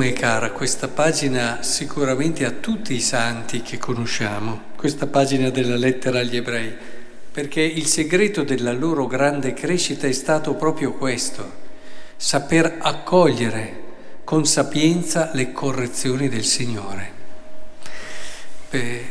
come cara questa pagina sicuramente a tutti i santi che conosciamo, questa pagina della lettera agli ebrei, perché il segreto della loro grande crescita è stato proprio questo, saper accogliere con sapienza le correzioni del Signore.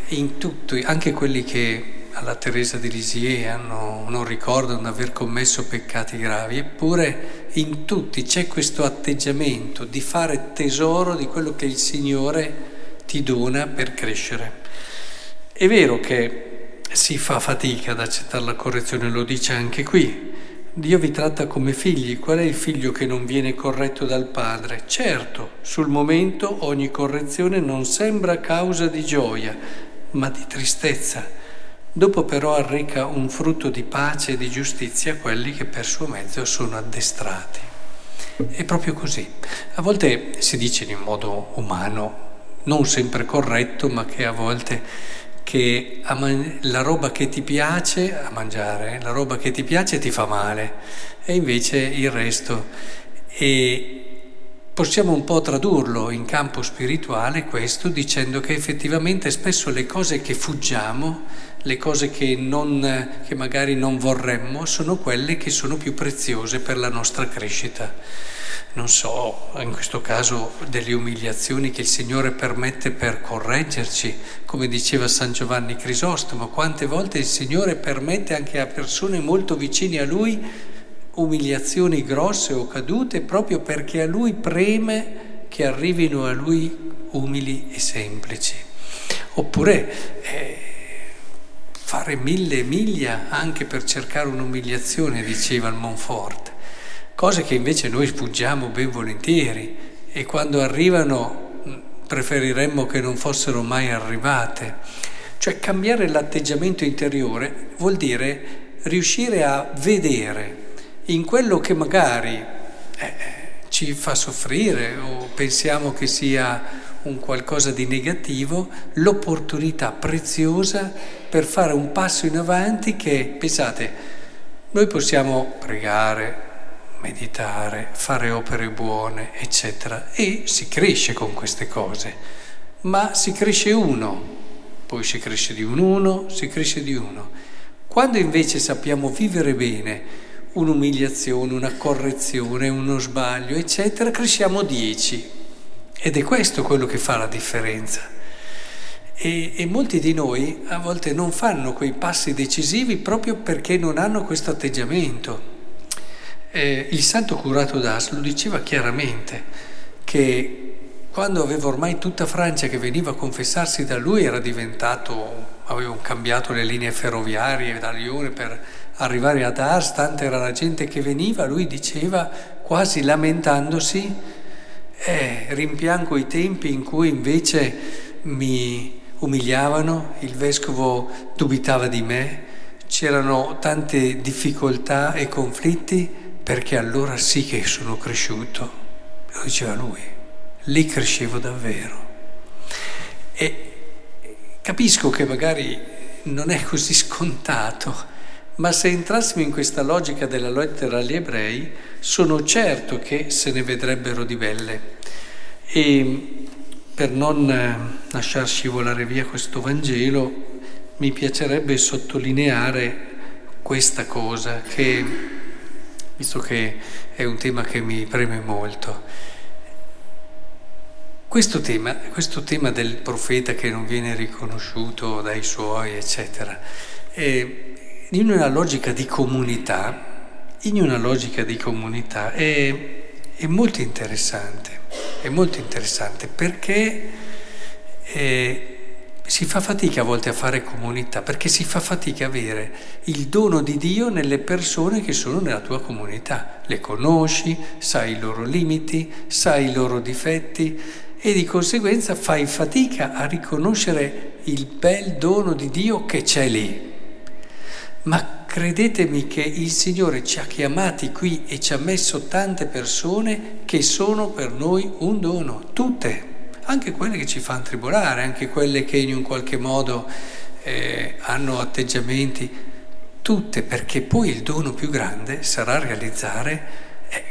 in tutto, anche quelli che alla Teresa di Lisieux hanno, non ricordano di aver commesso peccati gravi, eppure in tutti c'è questo atteggiamento di fare tesoro di quello che il Signore ti dona per crescere. È vero che si fa fatica ad accettare la correzione, lo dice anche qui. Dio vi tratta come figli. Qual è il figlio che non viene corretto dal padre? Certo, sul momento ogni correzione non sembra causa di gioia, ma di tristezza Dopo però arreca un frutto di pace e di giustizia a quelli che per suo mezzo sono addestrati. È proprio così. A volte si dice in modo umano, non sempre corretto, ma che a volte che la roba che ti piace a mangiare, la roba che ti piace ti fa male e invece il resto. E possiamo un po' tradurlo in campo spirituale questo dicendo che effettivamente spesso le cose che fuggiamo le cose che, non, che magari non vorremmo sono quelle che sono più preziose per la nostra crescita. Non so, in questo caso delle umiliazioni che il Signore permette per correggerci, come diceva San Giovanni Crisostomo, quante volte il Signore permette anche a persone molto vicine a Lui umiliazioni grosse o cadute proprio perché a Lui preme che arrivino a Lui umili e semplici. Oppure eh, fare mille miglia anche per cercare un'umiliazione, diceva il Monfort, cose che invece noi sfuggiamo ben volentieri e quando arrivano mm, preferiremmo che non fossero mai arrivate. Cioè cambiare l'atteggiamento interiore vuol dire riuscire a vedere in quello che magari eh, ci fa soffrire o pensiamo che sia un qualcosa di negativo, l'opportunità preziosa per fare un passo in avanti che, pensate, noi possiamo pregare, meditare, fare opere buone, eccetera, e si cresce con queste cose, ma si cresce uno, poi si cresce di un uno, si cresce di uno. Quando invece sappiamo vivere bene un'umiliazione, una correzione, uno sbaglio, eccetera, cresciamo dieci ed è questo quello che fa la differenza. E, e, molti di noi a volte non fanno quei passi decisivi proprio perché non hanno questo atteggiamento. Eh, il santo curato d'As lo diceva chiaramente che quando aveva ormai tutta Francia che veniva a confessarsi da lui era diventato, avevano cambiato le linee ferroviarie da Lione per arrivare ad Ars, tanta era la gente che veniva, lui diceva quasi lamentandosi eh, rimpiango i tempi in cui invece mi umiliavano, il vescovo dubitava di me, c'erano tante difficoltà e conflitti perché allora sì che sono cresciuto, lo diceva lui, lì crescevo davvero. E capisco che magari non è così scontato, ma se entrassimo in questa logica della lettera agli ebrei, sono certo che se ne vedrebbero di belle. E per non eh, lasciar scivolare via questo Vangelo, mi piacerebbe sottolineare questa cosa, che, visto che è un tema che mi preme molto. Questo tema, questo tema del profeta che non viene riconosciuto dai suoi, eccetera, è, in una logica di comunità, in una logica di comunità è, è molto interessante, è molto interessante perché eh, si fa fatica a volte a fare comunità, perché si fa fatica a avere il dono di Dio nelle persone che sono nella tua comunità. Le conosci, sai i loro limiti, sai i loro difetti e di conseguenza fai fatica a riconoscere il bel dono di Dio che c'è lì. Ma credetemi che il Signore ci ha chiamati qui e ci ha messo tante persone che sono per noi un dono, tutte, anche quelle che ci fanno tribolare, anche quelle che in un qualche modo eh, hanno atteggiamenti, tutte, perché poi il dono più grande sarà realizzare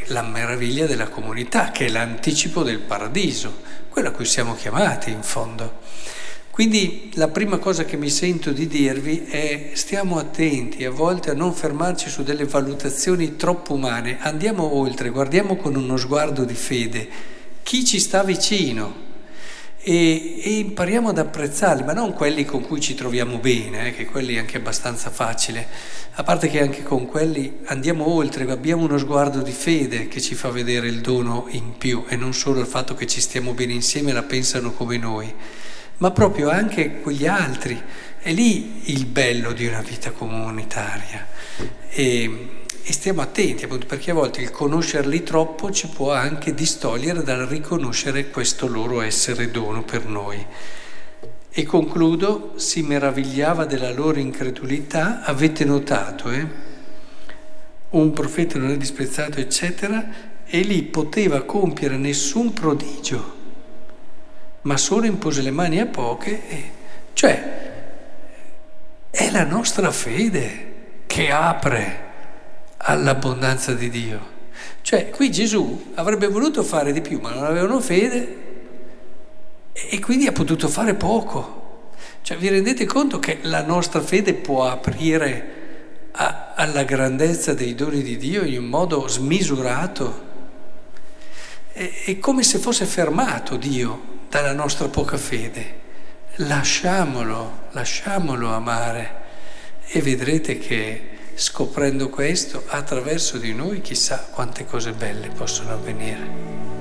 la meraviglia della comunità, che è l'anticipo del paradiso, quello a cui siamo chiamati in fondo. Quindi la prima cosa che mi sento di dirvi è stiamo attenti a volte a non fermarci su delle valutazioni troppo umane, andiamo oltre, guardiamo con uno sguardo di fede chi ci sta vicino e, e impariamo ad apprezzarli, ma non quelli con cui ci troviamo bene, eh, che quelli è anche abbastanza facile, a parte che anche con quelli andiamo oltre, abbiamo uno sguardo di fede che ci fa vedere il dono in più e non solo il fatto che ci stiamo bene insieme e la pensano come noi ma proprio anche quegli altri. È lì il bello di una vita comunitaria. E, e stiamo attenti, appunto, perché a volte il conoscerli troppo ci può anche distogliere dal riconoscere questo loro essere dono per noi. E concludo, si meravigliava della loro incredulità, avete notato, eh? Un profeta non è disprezzato, eccetera, e lì poteva compiere nessun prodigio ma solo impose le mani a poche. E, cioè, è la nostra fede che apre all'abbondanza di Dio. Cioè, qui Gesù avrebbe voluto fare di più, ma non avevano fede e quindi ha potuto fare poco. Cioè, vi rendete conto che la nostra fede può aprire a, alla grandezza dei doni di Dio in un modo smisurato? È, è come se fosse fermato Dio dalla nostra poca fede. Lasciamolo, lasciamolo amare e vedrete che scoprendo questo attraverso di noi chissà quante cose belle possono avvenire.